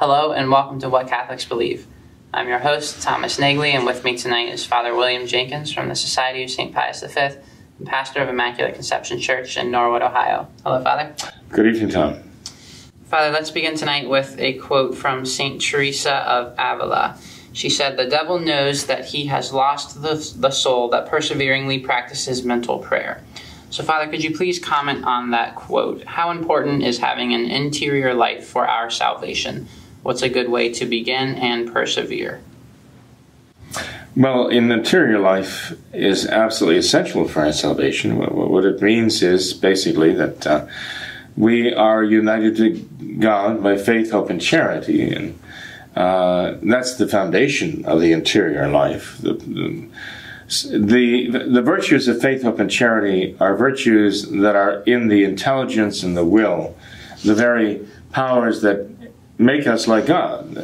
Hello, and welcome to What Catholics Believe. I'm your host, Thomas Nagley, and with me tonight is Father William Jenkins from the Society of St. Pius V and pastor of Immaculate Conception Church in Norwood, Ohio. Hello, Father. Good evening, Tom. Father, let's begin tonight with a quote from St. Teresa of Avila. She said, The devil knows that he has lost the, the soul that perseveringly practices mental prayer. So, Father, could you please comment on that quote? How important is having an interior life for our salvation? What's a good way to begin and persevere? Well, in interior life is absolutely essential for our salvation. What it means is basically that uh, we are united to God by faith, hope, and charity, and uh, that's the foundation of the interior life. The, the, the, the virtues of faith, hope, and charity are virtues that are in the intelligence and the will, the very powers that make us like God,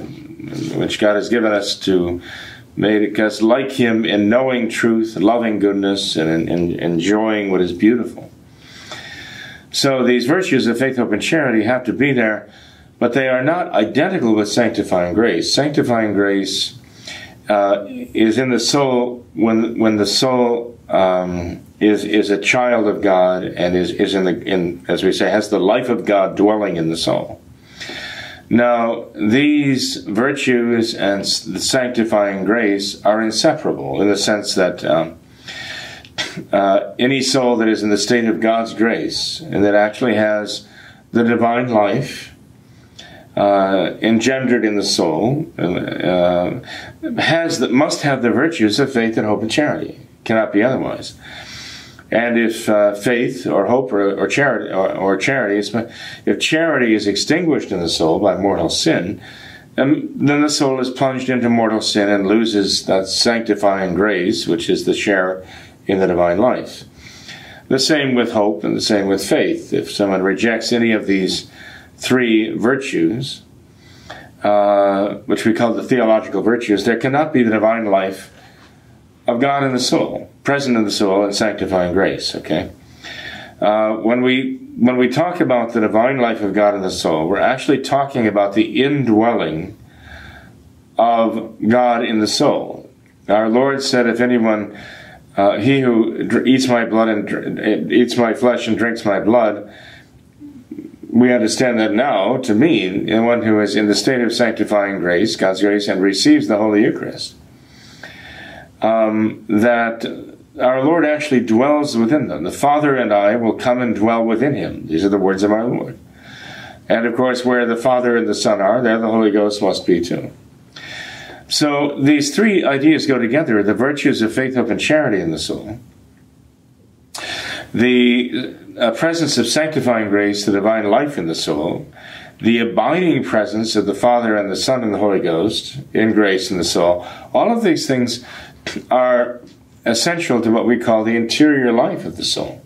which God has given us to make us like Him in knowing truth, loving goodness, and in, in enjoying what is beautiful. So these virtues of faith, hope, and charity have to be there, but they are not identical with sanctifying grace. Sanctifying grace uh, is in the soul when when the soul um, is is a child of God and is is in the in as we say has the life of God dwelling in the soul. Now, these virtues and the sanctifying grace are inseparable in the sense that um, uh, any soul that is in the state of God's grace and that actually has the divine life uh, engendered in the soul uh, has the, must have the virtues of faith and hope and charity. Cannot be otherwise. And if uh, faith or hope or, or charity or, or charity, is, if charity is extinguished in the soul by mortal sin, then the soul is plunged into mortal sin and loses that sanctifying grace, which is the share in the divine life. The same with hope and the same with faith. If someone rejects any of these three virtues, uh, which we call the theological virtues, there cannot be the divine life of God in the soul, present in the soul, and sanctifying grace. Okay. Uh, when we when we talk about the divine life of God in the soul, we're actually talking about the indwelling of God in the soul. Our Lord said, "If anyone, uh, he who eats my blood and eats my flesh and drinks my blood." We understand that now to mean the one who is in the state of sanctifying grace, God's grace, and receives the Holy Eucharist um, that our Lord actually dwells within them. The Father and I will come and dwell within him. These are the words of our Lord. And of course, where the Father and the Son are, there the Holy Ghost must be too. So these three ideas go together the virtues of faith, hope, and charity in the soul, the uh, presence of sanctifying grace, the divine life in the soul, the abiding presence of the Father and the Son and the Holy Ghost in grace in the soul. All of these things are essential to what we call the interior life of the soul.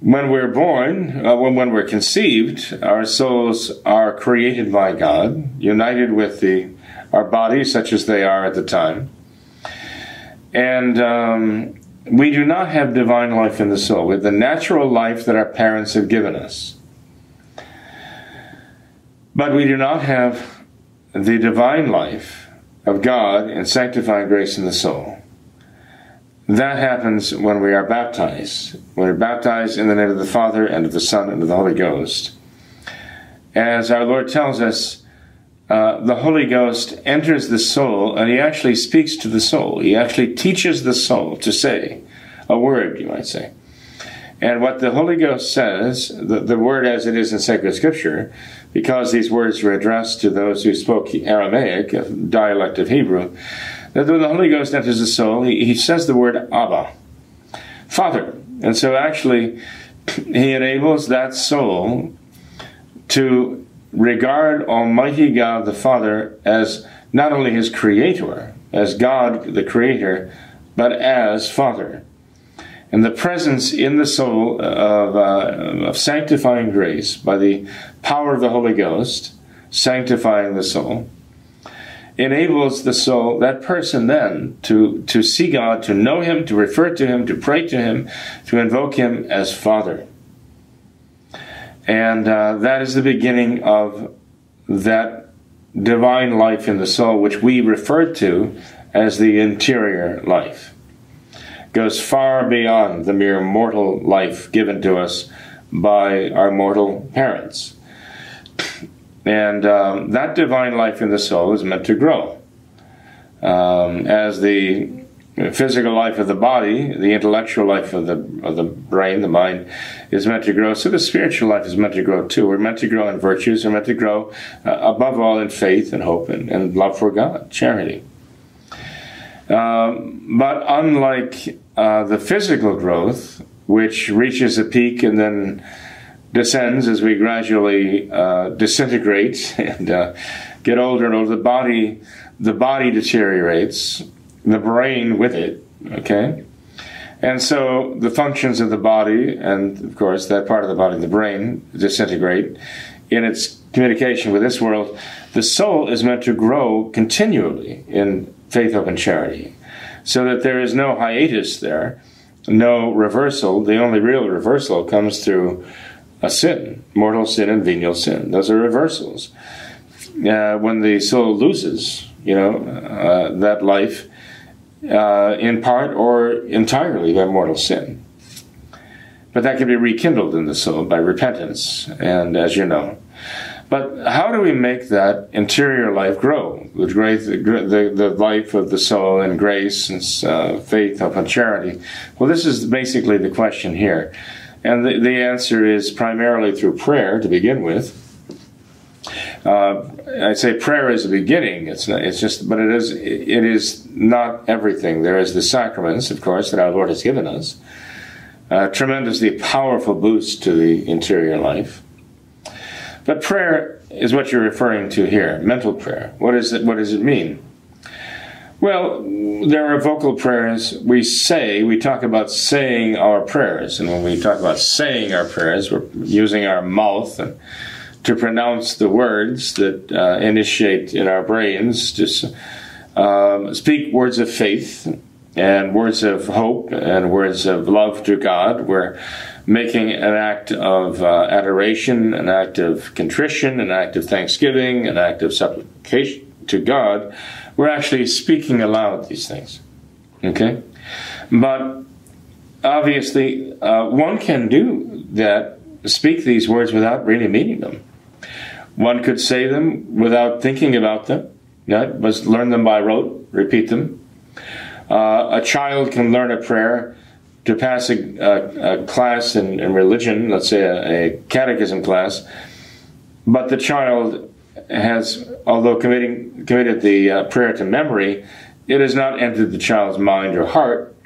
When we're born, uh, when, when we're conceived, our souls are created by God, united with the our bodies, such as they are at the time, and um, we do not have divine life in the soul. We have the natural life that our parents have given us, but we do not have the divine life of God and sanctifying grace in the soul. That happens when we are baptized. When we're baptized in the name of the Father and of the Son and of the Holy Ghost. As our Lord tells us, uh, the Holy Ghost enters the soul and he actually speaks to the soul. He actually teaches the soul to say a word, you might say. And what the Holy Ghost says, the, the word as it is in sacred scripture, because these words were addressed to those who spoke Aramaic, a dialect of Hebrew, that when the Holy Ghost enters the soul, he, he says the word Abba, Father. And so actually, he enables that soul to regard Almighty God the Father as not only his creator, as God the creator, but as Father. And the presence in the soul of, uh, of sanctifying grace by the power of the Holy Ghost, sanctifying the soul, enables the soul, that person then, to, to see God, to know Him, to refer to Him, to pray to Him, to invoke Him as Father. And uh, that is the beginning of that divine life in the soul, which we refer to as the interior life. Goes far beyond the mere mortal life given to us by our mortal parents. And um, that divine life in the soul is meant to grow. Um, as the physical life of the body, the intellectual life of the of the brain, the mind, is meant to grow. So the spiritual life is meant to grow too. We're meant to grow in virtues. We're meant to grow uh, above all in faith and hope and, and love for God, charity. Um, but unlike uh, the physical growth, which reaches a peak and then descends as we gradually uh, disintegrate and uh, get older and older, the body the body deteriorates the brain with it, okay? And so the functions of the body, and of course that part of the body, the brain, disintegrate in its communication with this world. The soul is meant to grow continually in faith, hope, and charity, so that there is no hiatus there, no reversal. The only real reversal comes through a sin, mortal sin and venial sin. Those are reversals. Uh, when the soul loses, you know, uh, that life uh, in part or entirely by mortal sin. But that can be rekindled in the soul by repentance, and as you know. But how do we make that interior life grow? The, great, the, the, life of the soul in grace and uh, faith, and charity. Well, this is basically the question here. And the, the answer is primarily through prayer to begin with uh, I'd say prayer is the beginning. It's not, it's just, but it is it is not everything. There is the sacraments, of course, that our Lord has given us. A tremendously powerful boost to the interior life. But prayer is what you're referring to here, mental prayer. What is it? What does it mean? Well, there are vocal prayers. We say, we talk about saying our prayers. And when we talk about saying our prayers, we're using our mouth to pronounce the words that uh, initiate in our brains, to um, speak words of faith and words of hope and words of love to God. We're making an act of uh, adoration, an act of contrition, an act of thanksgiving, an act of supplication to God. We're actually speaking aloud these things. Okay? But obviously, uh, one can do that, speak these words without really meaning them. One could say them without thinking about them. Yeah, but learn them by rote, repeat them. Uh, a child can learn a prayer to pass a, a, a class in, in, religion, let's say a, a, catechism class, but the child has, although committing, committed the uh, prayer to memory, it has not entered the child's mind or heart.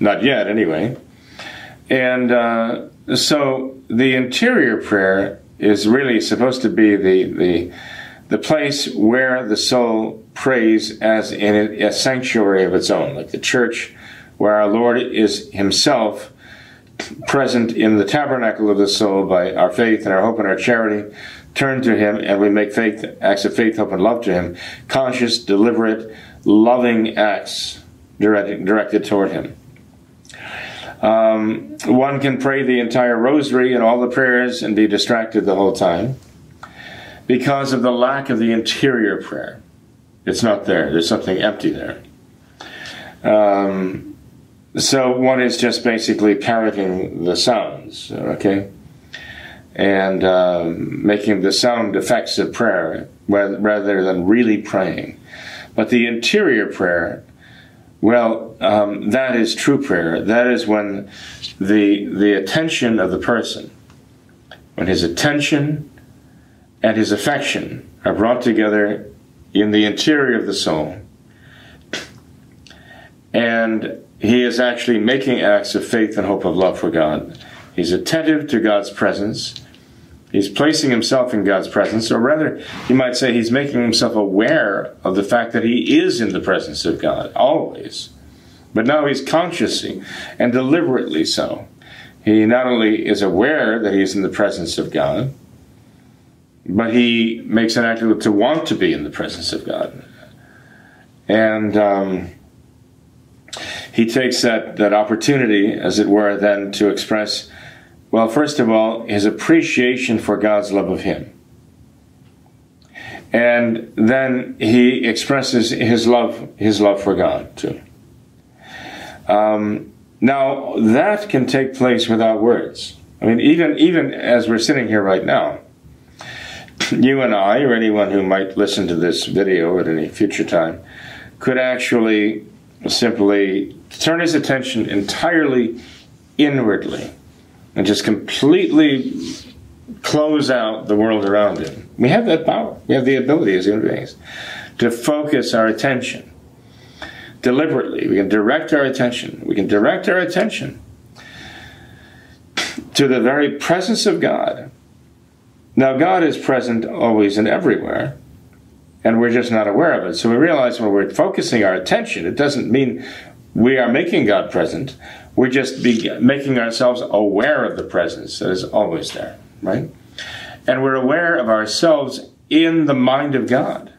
Not yet, anyway. And uh, so the interior prayer is really supposed to be the the the place where the soul prays as in a, a sanctuary of its own, like the church, where our Lord is Himself present in the tabernacle of the soul by our faith and our hope and our charity. Turn to Him, and we make faith acts of faith, hope, and love to Him, conscious, deliberate, loving acts directed, directed toward Him. Um, one can pray the entire rosary and all the prayers and be distracted the whole time because of the lack of the interior prayer. It's not there, there's something empty there. Um, so one is just basically parroting the sounds, okay? And um, making the sound effects of prayer rather than really praying. But the interior prayer well, um, that is true prayer. That is when the the attention of the person, when his attention and his affection are brought together in the interior of the soul, and he is actually making acts of faith and hope of love for God. He's attentive to God's presence. He's placing himself in God's presence, or rather, you might say he's making himself aware of the fact that he is in the presence of God, always. But now he's consciously and deliberately so. He not only is aware that he's in the presence of God, but he makes an act to want to be in the presence of God. And um, he takes that, that opportunity, as it were, then to express well, first of all, his appreciation for God's love of him. And then he expresses his love, his love for God too. Um, now that can take place without words. I mean, even even as we're sitting here right now, you and I, or anyone who might listen to this video at any future time, could actually simply turn his attention entirely inwardly and just completely close out the world around him. We have that power. We have the ability as human beings to focus our attention deliberately. We can direct our attention. We can direct our attention to the very presence of God. Now, God is present always and everywhere, and we're just not aware of it. So we realize when we're focusing our attention, it doesn't mean we are making God present. We're just making ourselves aware of the presence that is always there, right? And we're aware of ourselves in the mind of God.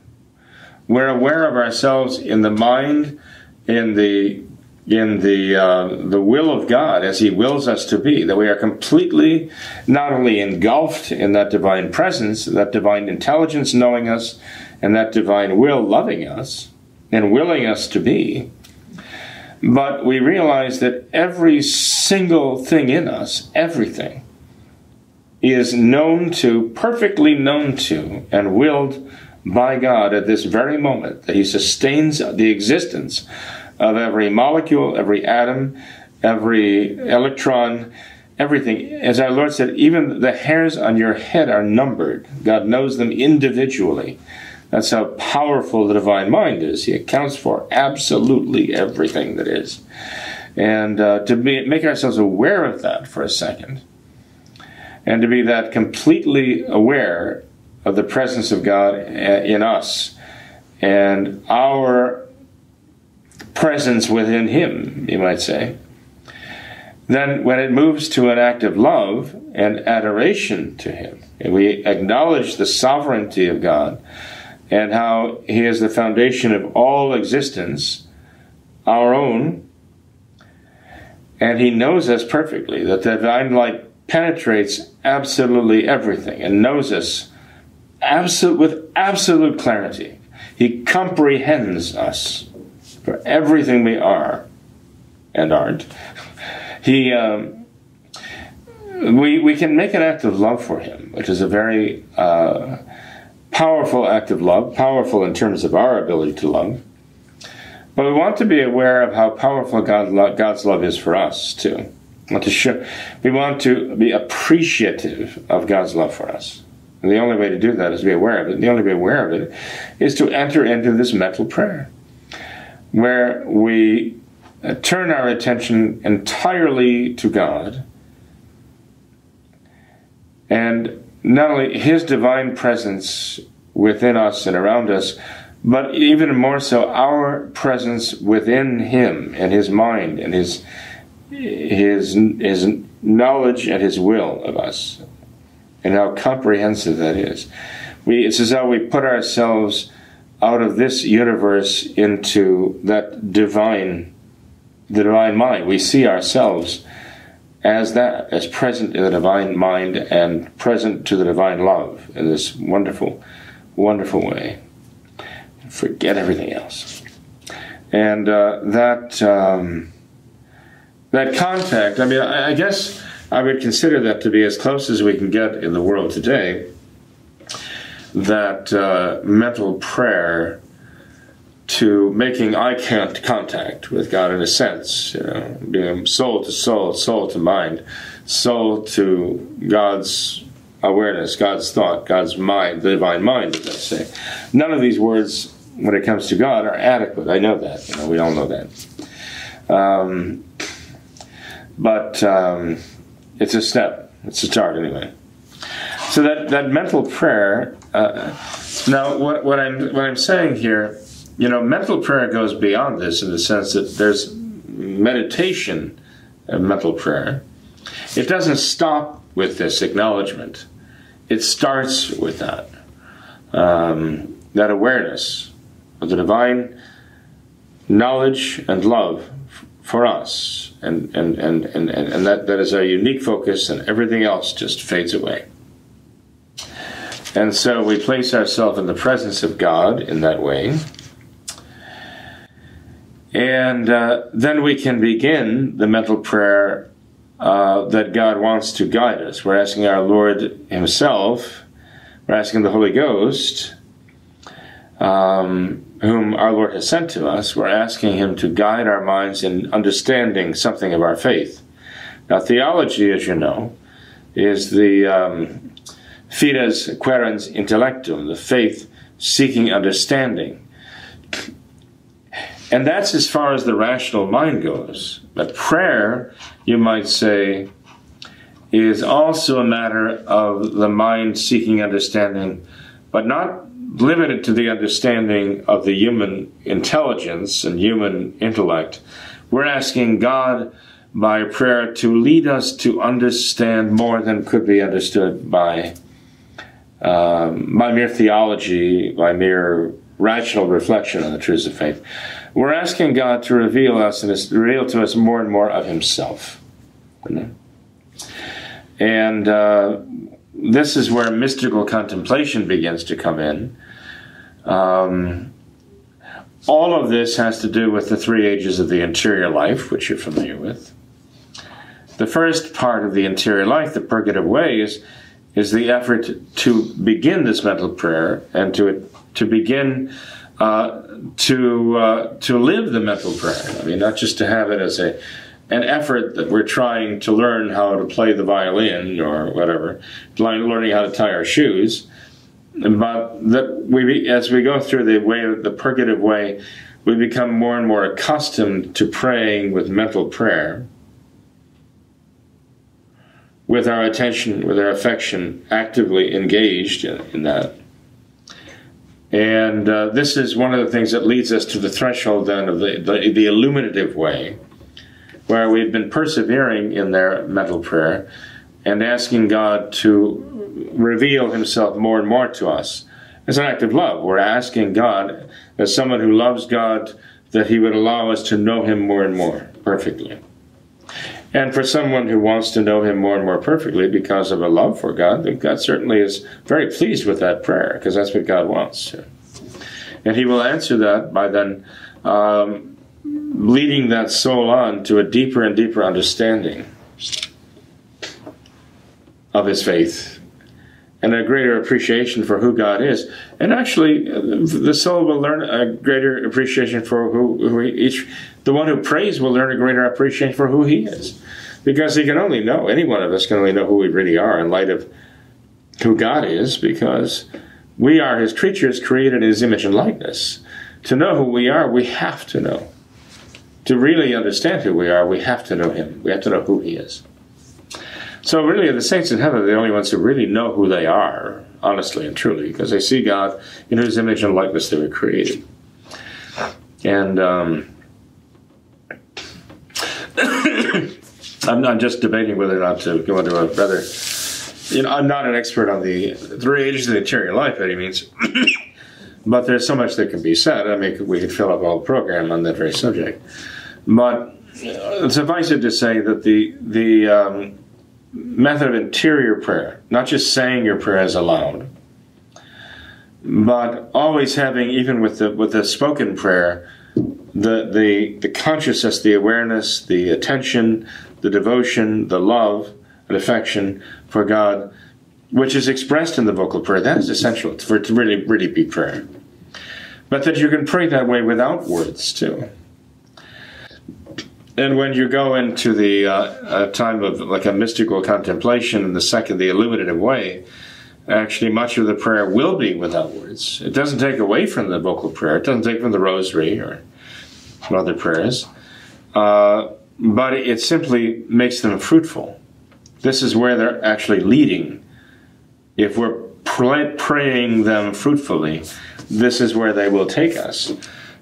We're aware of ourselves in the mind, in the in the uh, the will of God as He wills us to be. That we are completely not only engulfed in that divine presence, that divine intelligence knowing us, and that divine will loving us and willing us to be, but we realize that every single thing in us, everything, is known to, perfectly known to, and willed by God at this very moment, that He sustains the existence of every molecule, every atom, every electron, everything. As our Lord said, even the hairs on your head are numbered. God knows them individually. That's how powerful the divine mind is. He accounts for absolutely everything that is. And uh, to be, make ourselves aware of that for a second, and to be that completely aware of the presence of God in us and our presence within Him, you might say. Then, when it moves to an act of love and adoration to Him, and we acknowledge the sovereignty of God, and how He is the foundation of all existence, our own, and He knows us perfectly, that the divine light penetrates absolutely everything and knows us absolute, with absolute clarity. He comprehends us for everything we are and aren't. He, um, we, we can make an act of love for him, which is a very uh, powerful act of love, powerful in terms of our ability to love. But we want to be aware of how powerful God, God's love is for us, too. We want, to show, we want to be appreciative of God's love for us. And the only way to do that is to be aware of it. The only way to be aware of it is to enter into this mental prayer, where we uh, turn our attention entirely to God and not only His divine presence within us and around us, but even more so our presence within Him and His mind and His His His knowledge and His will of us, and how comprehensive that is. We, it's as though we put ourselves out of this universe into that divine, the divine mind. We see ourselves as that, as present in the divine mind and present to the divine love in this wonderful, wonderful way. Forget everything else. And uh, that um, that contact, I mean, I, I guess I would consider that to be as close as we can get in the world today. That uh, mental prayer to making eye contact with God in a sense, you know, being soul to soul, soul to mind, soul to God's awareness, God's thought, God's mind, the divine mind, as I say. None of these words, when it comes to God, are adequate. I know that. You know, we all know that. Um, but um, it's a step. It's a start, anyway. So that, that mental prayer. Uh, now, what, what I'm what I'm saying here, you know, mental prayer goes beyond this in the sense that there's meditation of mental prayer. It doesn't stop with this acknowledgement. It starts with that um, that awareness of the divine knowledge and love for us, and and and and, and that, that is our unique focus, and everything else just fades away. And so we place ourselves in the presence of God in that way. And uh, then we can begin the mental prayer uh, that God wants to guide us. We're asking our Lord Himself, we're asking the Holy Ghost, um, whom our Lord has sent to us, we're asking Him to guide our minds in understanding something of our faith. Now, theology, as you know, is the um, fides quaerens intellectum, the faith seeking understanding. And that's as far as the rational mind goes. But prayer, you might say, is also a matter of the mind seeking understanding, but not limited to the understanding of the human intelligence and human intellect. We're asking God by prayer to lead us to understand more than could be understood by um, by mere theology, by mere rational reflection on the truths of faith. We're asking God to reveal us and reveal to us more and more of Himself. And uh, this is where mystical contemplation begins to come in. Um, all of this has to do with the three ages of the interior life, which you're familiar with. The first part of the interior life, the purgative way, is is the effort to begin this mental prayer and to to begin uh, to uh, to live the mental prayer. I mean, not just to have it as a an effort that we're trying to learn how to play the violin or whatever, learning how to tie our shoes, but that we as we go through the way the purgative way, we become more and more accustomed to praying with mental prayer with our attention, with our affection actively engaged in, in that. And uh, this is one of the things that leads us to the threshold then of the, the, the illuminative way, where we've been persevering in their mental prayer and asking God to reveal Himself more and more to us. It's an act of love. We're asking God, as someone who loves God, that He would allow us to know Him more and more perfectly. And for someone who wants to know Him more and more perfectly because of a love for God, God certainly is very pleased with that prayer because that's what God wants. And He will answer that by then um, leading that soul on to a deeper and deeper understanding of His faith and a greater appreciation for who God is. And actually, the soul will learn a greater appreciation for who, who each, the one who prays will learn a greater appreciation for who he is. Because he can only know, any one of us can only know who we really are in light of who God is, because we are his creatures created in his image and likeness. To know who we are, we have to know. To really understand who we are, we have to know him. We have to know who he is. So, really, the saints in heaven are the only ones who really know who they are, honestly and truly, because they see God in whose image and likeness they were created. And um, I'm not just debating whether or not to go into a rather. You know, I'm not an expert on the three ages of the interior life by any means, but there's so much that can be said. I mean, we could fill up all the program on that very subject. But suffice it to say that the the um, method of interior prayer, not just saying your prayers aloud, but always having, even with the with the spoken prayer, the the the consciousness, the awareness, the attention, the devotion, the love and affection for God, which is expressed in the vocal prayer. That is essential for it to really, really be prayer. But that you can pray that way without words too. And when you go into the uh, time of like a mystical contemplation in the second, the illuminative way, actually much of the prayer will be without words. It doesn't take away from the vocal prayer. It doesn't take from the rosary or other prayers. Uh, but it simply makes them fruitful. This is where they're actually leading if we're praying them fruitfully, this is where they will take us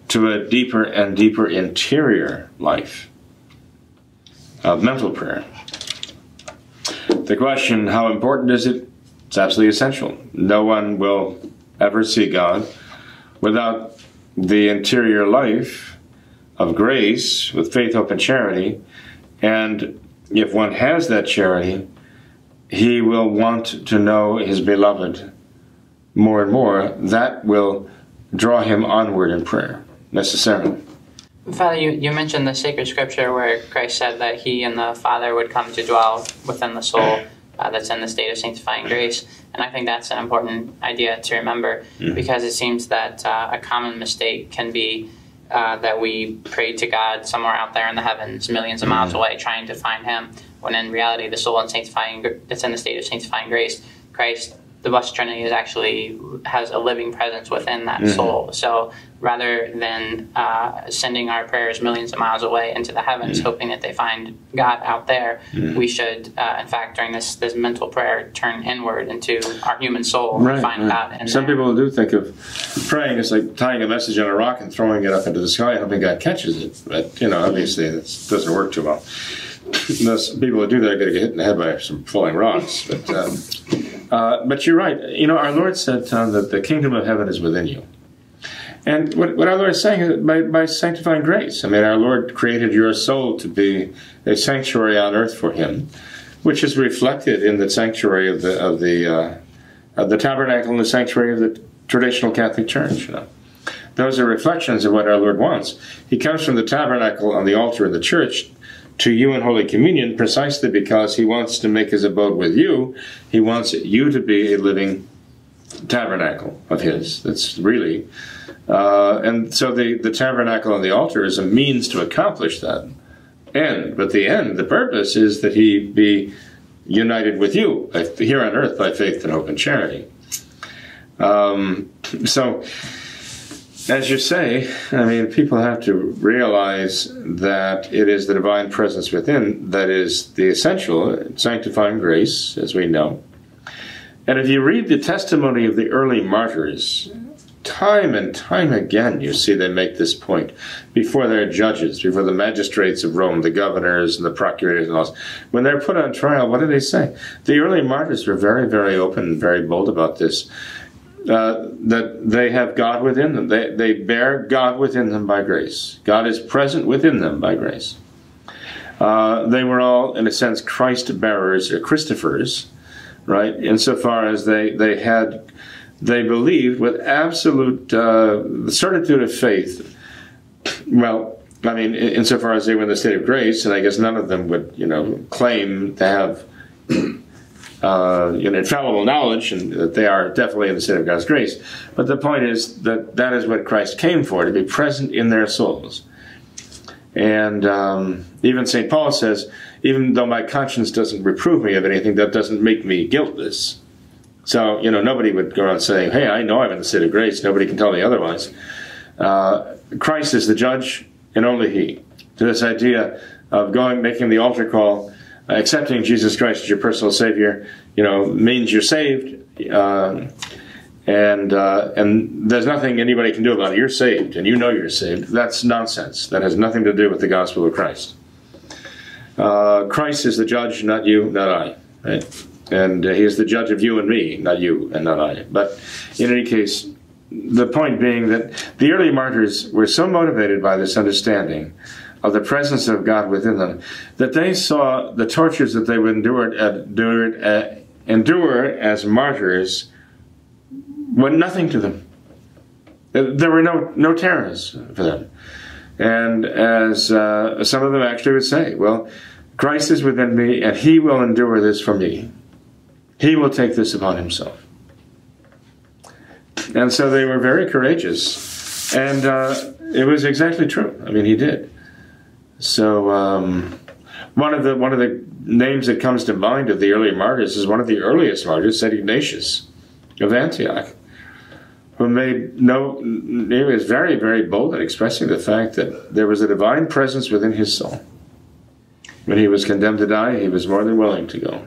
to a deeper and deeper interior life of mental prayer. The question, how important is it? It's absolutely essential. No one will ever see God without the interior life of grace with faith, hope, and charity. And if one has that charity, he will want to know his beloved more and more. That will draw him onward in prayer, necessarily. Father, you, you mentioned the sacred scripture where Christ said that he and the Father would come to dwell within the soul uh, that's in the state of sanctifying grace. And I think that's an important idea to remember mm. because it seems that uh, a common mistake can be uh, that we pray to God somewhere out there in the heavens, millions of miles mm. away, trying to find Him, when in reality, the soul in sanctifying that's in the state of sanctifying grace, Christ the Blessed Trinity is actually has a living presence within that mm-hmm. soul. So rather than uh, sending our prayers millions of miles away into the heavens, mm-hmm. hoping that they find God out there, mm-hmm. we should, uh, in fact, during this this mental prayer, turn inward into our human soul right, and find right. God. Some there. people do think of praying as like tying a message on a rock and throwing it up into the sky, hoping God catches it. But you know, obviously, it doesn't work too well. Those people who do that are going to get hit in the head by some falling rocks. But um, uh, but you're right. You know, our Lord said uh, that the kingdom of heaven is within you. And what, what our Lord is saying is by, by sanctifying grace. I mean, our Lord created your soul to be a sanctuary on earth for Him, which is reflected in the sanctuary of the of the uh, of the tabernacle and the sanctuary of the traditional Catholic Church. You know. Those are reflections of what our Lord wants. He comes from the tabernacle on the altar in the church to you in Holy Communion precisely because he wants to make his abode with you. He wants you to be a living tabernacle of his. That's really. Uh, and so the, the tabernacle and the altar is a means to accomplish that end. But the end, the purpose, is that he be united with you here on earth by faith and hope and charity. Um, so as you say, I mean, people have to realize that it is the divine presence within that is the essential sanctifying grace, as we know. And if you read the testimony of the early martyrs, time and time again, you see they make this point before their judges, before the magistrates of Rome, the governors and the procurators and all. When they're put on trial, what do they say? The early martyrs were very, very open and very bold about this uh, that they have God within them. They, they bear God within them by grace. God is present within them by grace. Uh, they were all, in a sense, Christ bearers or Christophers, right? Insofar as they, they had, they believed with absolute uh, certitude of faith. Well, I mean, insofar as they were in the state of grace, and I guess none of them would, you know, claim to have uh, you know, infallible knowledge, and that they are definitely in the state of God's grace. But the point is that that is what Christ came for, to be present in their souls. And um, even St. Paul says, even though my conscience doesn't reprove me of anything, that doesn't make me guiltless. So, you know, nobody would go around saying, hey, I know I'm in the state of grace. Nobody can tell me otherwise. Uh, Christ is the judge, and only He. To this idea of going, making the altar call, accepting Jesus Christ as your personal Savior, you know, means you're saved, uh, and uh, and there's nothing anybody can do about it. You're saved, and you know you're saved. That's nonsense. That has nothing to do with the gospel of Christ. Uh, Christ is the judge, not you, not I. Right? And He is the judge of you and me, not you and not I. But in any case, the point being that the early martyrs were so motivated by this understanding of the presence of God within them, that they saw the tortures that they would endure, endure, uh, endure as martyrs were nothing to them. There were no, no terrors for them. And as uh, some of them actually would say, well, Christ is within me, and he will endure this for me. He will take this upon himself. And so they were very courageous. And uh, it was exactly true. I mean, he did. So um, one of the one of the names that comes to mind of the early martyrs is one of the earliest martyrs, Saint Ignatius of Antioch, who made no he was very very bold in expressing the fact that there was a divine presence within his soul. When he was condemned to die, he was more than willing to go.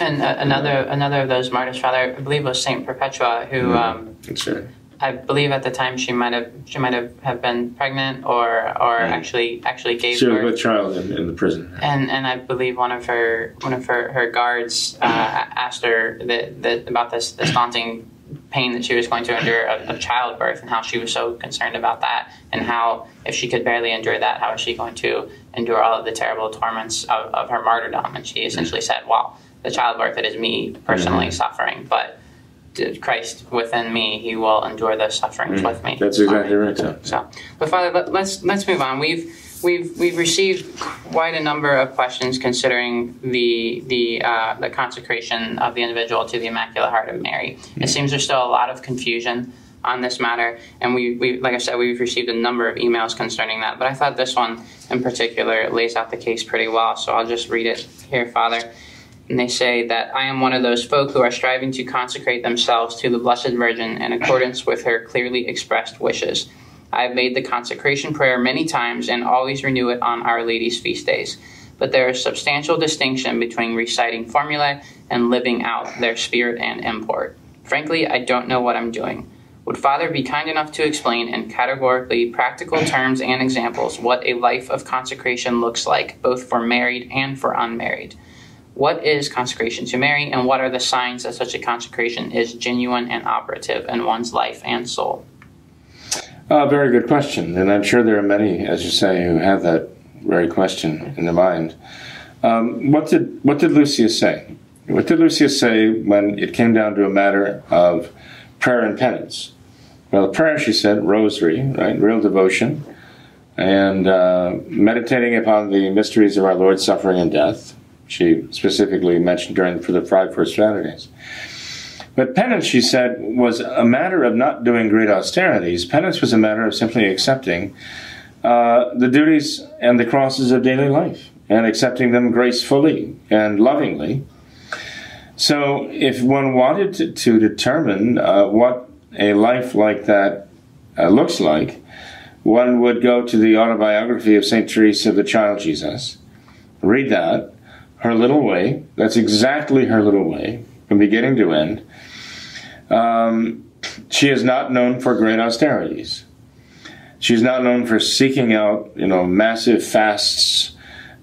And uh, another another of those martyrs, Father, I believe was Saint Perpetua, who Mm-hmm. um, That's right. I believe at the time she might have she might have, have been pregnant or or Mm. actually actually gave She was birth. with child in, in the prison. and and I believe one of her one of her, her guards uh, asked her that, that about this this daunting pain that she was going to endure of, of childbirth and how she was so concerned about that and how if she could barely endure that how is she going to endure all of the terrible torments of, of her martyrdom and she essentially said well the childbirth it is me personally Mhm. suffering but Christ within me, He will endure those sufferings Mm, with me. that's exactly right, so. So, but Father, let, let's let's move on. We've we've we've received quite a number of questions considering the the uh, the consecration of the individual to the Immaculate Heart of Mary. It seems there's still a lot of confusion on this matter, and we, we like I said, we've received a number of emails concerning that. But I thought this one in particular lays out the case pretty well, so I'll just read it here, Father. And they say that I am one of those folk who are striving to consecrate themselves to the Blessed Virgin in accordance with her clearly expressed wishes. I have made the consecration prayer many times and always renew it on Our Lady's feast days. But there is substantial distinction between reciting formulae and living out their spirit and import. Frankly, I don't know what I'm doing. Would Father be kind enough to explain in categorically practical terms and examples what a life of consecration looks like, both for married and for unmarried? What is consecration to Mary, and what are the signs that such a consecration is genuine and operative in one's life and soul? Uh, very good question, and I'm sure there are many, as you say, who have that very question in their mind. Um, what did what did Lucia say? What did Lucia say when it came down to a matter of prayer and penance? Well, prayer, she said, rosary, right, real devotion, and uh, meditating upon the mysteries of our Lord's suffering and death. She specifically mentioned during for the five first Saturdays. But penance, she said, was a matter of not doing great austerities. Penance was a matter of simply accepting uh, the duties and the crosses of daily life and accepting them gracefully and lovingly. So, if one wanted to, to determine uh, what a life like that uh, looks like, one would go to the autobiography of St. Teresa of the Child Jesus, read that, her little way, that's exactly her little way, from beginning to end. Um, she is not known for great austerities. She's not known for seeking out, you know, massive fasts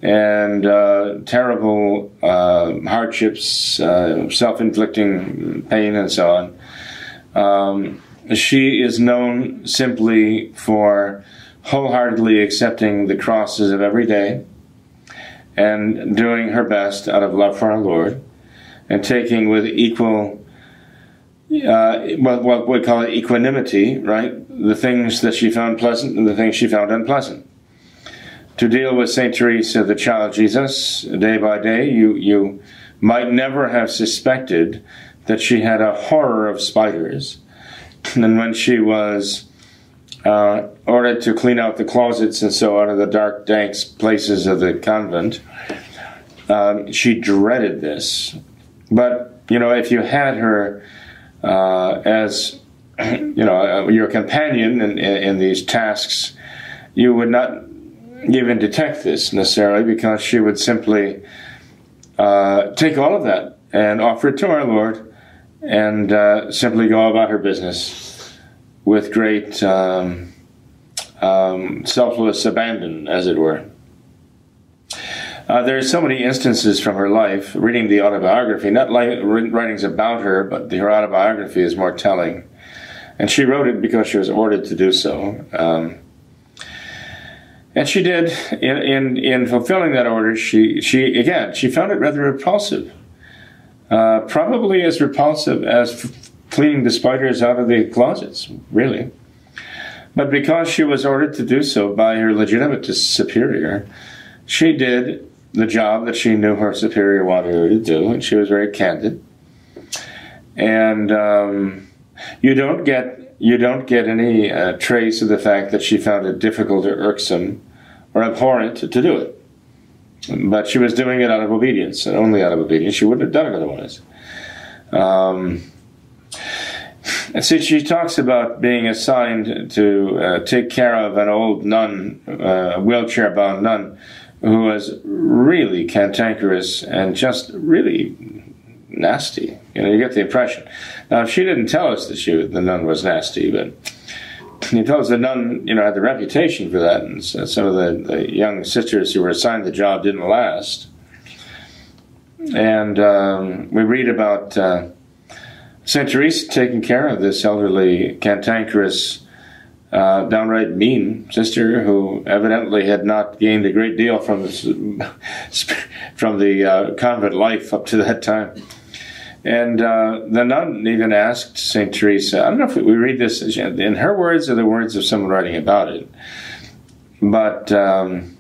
and uh, terrible uh, hardships, uh, self-inflicting pain, and so on. Um, she is known simply for wholeheartedly accepting the crosses of every day and doing her best out of love for our Lord and taking with equal uh, what, what we call it equanimity, right? The things that she found pleasant and the things she found unpleasant. To deal with Saint Teresa, the child Jesus, day by day, you you might never have suspected that she had a horror of spiders. And when she was uh, ordered to clean out the closets and so on of the dark, dank places of the convent, um, she dreaded this. But you know, if you had her uh, as you know uh, your companion in, in, in, these tasks, you would not even detect this necessarily because she would simply uh, take all of that and offer it to our Lord and uh, simply go about her business with great um, um, selfless abandon, as it were. Uh, there are so many instances from her life. Reading the autobiography, not li- writings about her, but the, her autobiography is more telling. And she wrote it because she was ordered to do so. Um, and she did. In, in, in fulfilling that order, she, she again she found it rather repulsive. Uh, probably as repulsive as f- cleaning the spiders out of the closets, really. But because she was ordered to do so by her legitimate superior, she did the job that she knew her superior wanted her to do, and she was very candid. And um, you don't get you don't get any uh, trace of the fact that she found it difficult or irksome or abhorrent to do it. But she was doing it out of obedience, and only out of obedience. She wouldn't have done it otherwise. Um, and see, she talks about being assigned to uh, take care of an old nun, uh, wheelchair bound nun, who was really cantankerous and just really nasty. You know, you get the impression. Now, she didn't tell us that she the nun was nasty, but he tells the nun, you know, had the reputation for that, and so some of the, the, young sisters who were assigned the job didn't last. And um, we read about uh, Saint Teresa taking care of this elderly, cantankerous, uh, downright mean sister who evidently had not gained a great deal from the, from the uh, convent life up to that time. And uh, the nun even asked St. Teresa, I don't know if we read this in her words or the words of someone writing about it, but um,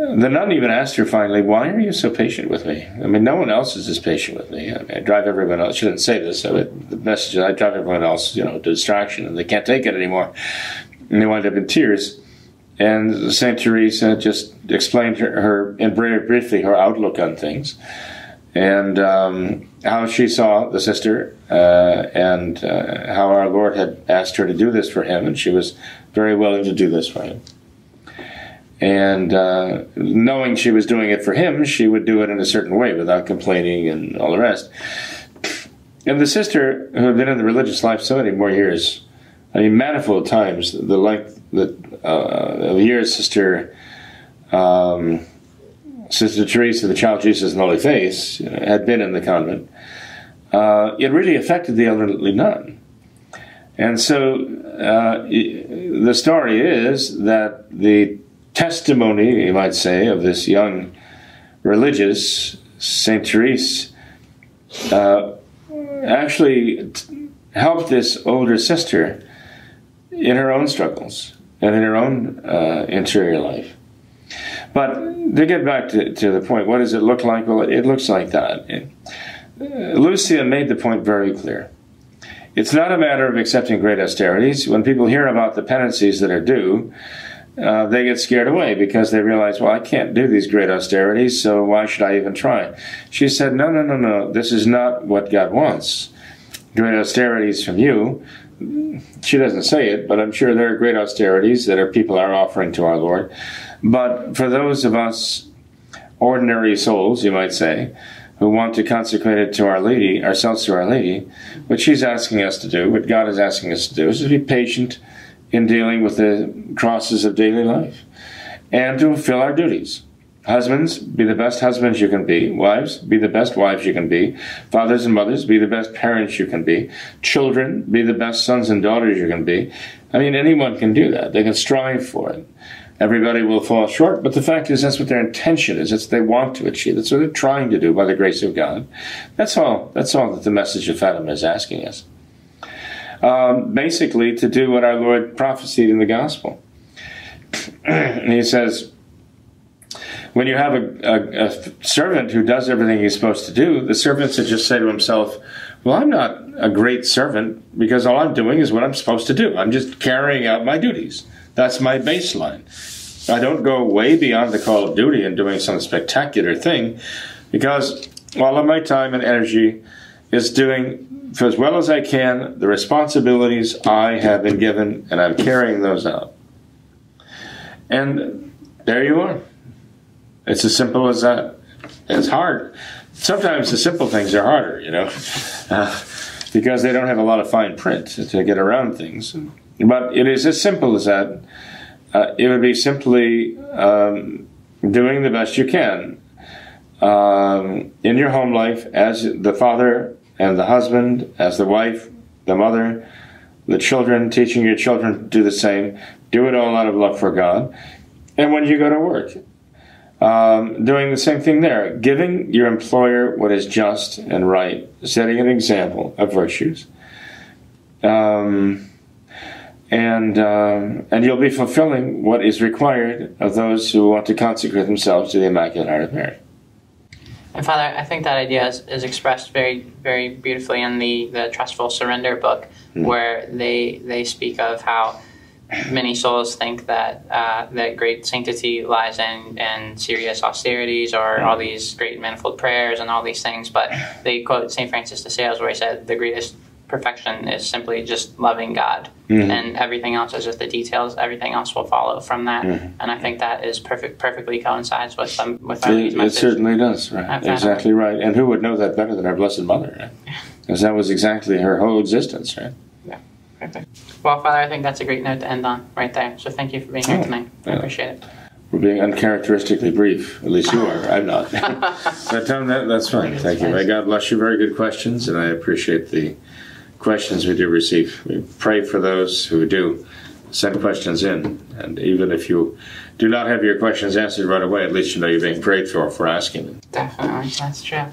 the nun even asked her finally, Why are you so patient with me? I mean, no one else is as patient with me. I, mean, I drive everyone else, I shouldn't say this, but the message is I drive everyone else, you know, to distraction and they can't take it anymore. And they wind up in tears. And St. Teresa just explained her, her in very briefly her outlook on things and um, how she saw the sister uh, and uh, how our Lord had asked her to do this for him, and she was very willing to do this for him. And uh, knowing she was doing it for him, she would do it in a certain way without complaining and all the rest. And the sister, who had been in the religious life so many more years, I mean, manifold times, the length that, uh, of years Sister um, Sister Teresa, the Child Jesus and Holy Face, know, had been in the convent, uh, it really affected the elderly nun. And so uh, the story is that the testimony, you might say, of this young religious, Saint Therese, uh, actually helped this older sister in her own struggles and in her own uh, interior life. But to get back to, to the point, what does it look like? Well, it, it looks like that. It, uh, Lucia made the point very clear. It's not a matter of accepting great austerities. When people hear about the penances that are due, uh, they get scared away because they realize, well, I can't do these great austerities, so why should I even try? She said, no, no, no, no, this is not what God wants. Great austerities from you. She doesn't say it, but I'm sure there are great austerities that our people are offering to our Lord. But for those of us ordinary souls, you might say, who want to consecrate it to Our Lady, ourselves to Our Lady, what she's asking us to do, what God is asking us to do, is to be patient in dealing with the crosses of daily life and to fulfill our duties. Husbands, be the best husbands you can be. Wives, be the best wives you can be. Fathers and mothers, be the best parents you can be. Children, be the best sons and daughters you can be. I mean, anyone can do that. They can strive for it. Everybody will fall short, but the fact is that's what their intention is. That's what they want to achieve. That's what they're trying to do by the grace of God. That's all. That's all that the message of Fatima is asking us. Um, basically, to do what our Lord prophesied in the gospel. he says, when you have a, a, a, servant who does everything he's supposed to do, the servant should just say to himself, Well, I'm not a great servant because all I'm doing is what I'm supposed to do. I'm just carrying out my duties. That's my baseline. I don't go way beyond the call of duty and doing some spectacular thing because all of my time and energy is doing for as well as I can the responsibilities I have been given and I'm carrying those out. And there you are. It's as simple as that. It's hard. Sometimes the simple things are harder, you know, uh, because they don't have a lot of fine print to get around things. But it is as simple as that. Uh, it would be simply um, doing the best you can um, in your home life as the father and the husband, as the wife, the mother, the children, teaching your children to do the same. Do it all out of love for God. And when you go to work, um, doing the same thing there, giving your employer what is just and right, setting an example of virtues. Um, and um, and you'll be fulfilling what is required of those who want to consecrate themselves to the Immaculate Heart of Mary. And Father, I think that idea is, is expressed very very beautifully in the the Trustful Surrender book, mm-hmm. where they they speak of how many souls think that uh, that great sanctity lies in in serious austerities or all these great manifold prayers and all these things, but they quote Saint Francis de Sales where he said the greatest perfection is simply just loving God, Mhm. and everything else is just the details. Everything else will follow from that, Mhm. and I think that is perfect, perfectly coincides with um, with our It, it certainly does, right? I've Exactly right. And who would know that better than our Blessed Mother, right? Because that was exactly her whole existence, right? Yeah, Perfect. Well, Father, I think that's a great note to end on right there. So thank you for being here Oh, tonight. I appreciate it. We're being uncharacteristically brief. At least you are. I'm not. but Tom, that, that's fine. Thank you. May God bless you. Very good questions, and I appreciate the questions we do receive. We pray for those who do send questions in, and even if you do not have your questions answered right away, at least you know you're being prayed for for asking them. Definitely, that's true.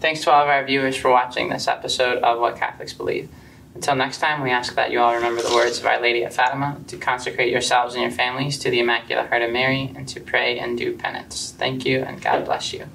Thanks to all of our viewers for watching this episode of What Catholics Believe. Until next time, we ask that you all remember the words of Our Lady at Fatima to consecrate yourselves and your families to the Immaculate Heart of Mary and to pray and do penance. Thank you, and God bless you.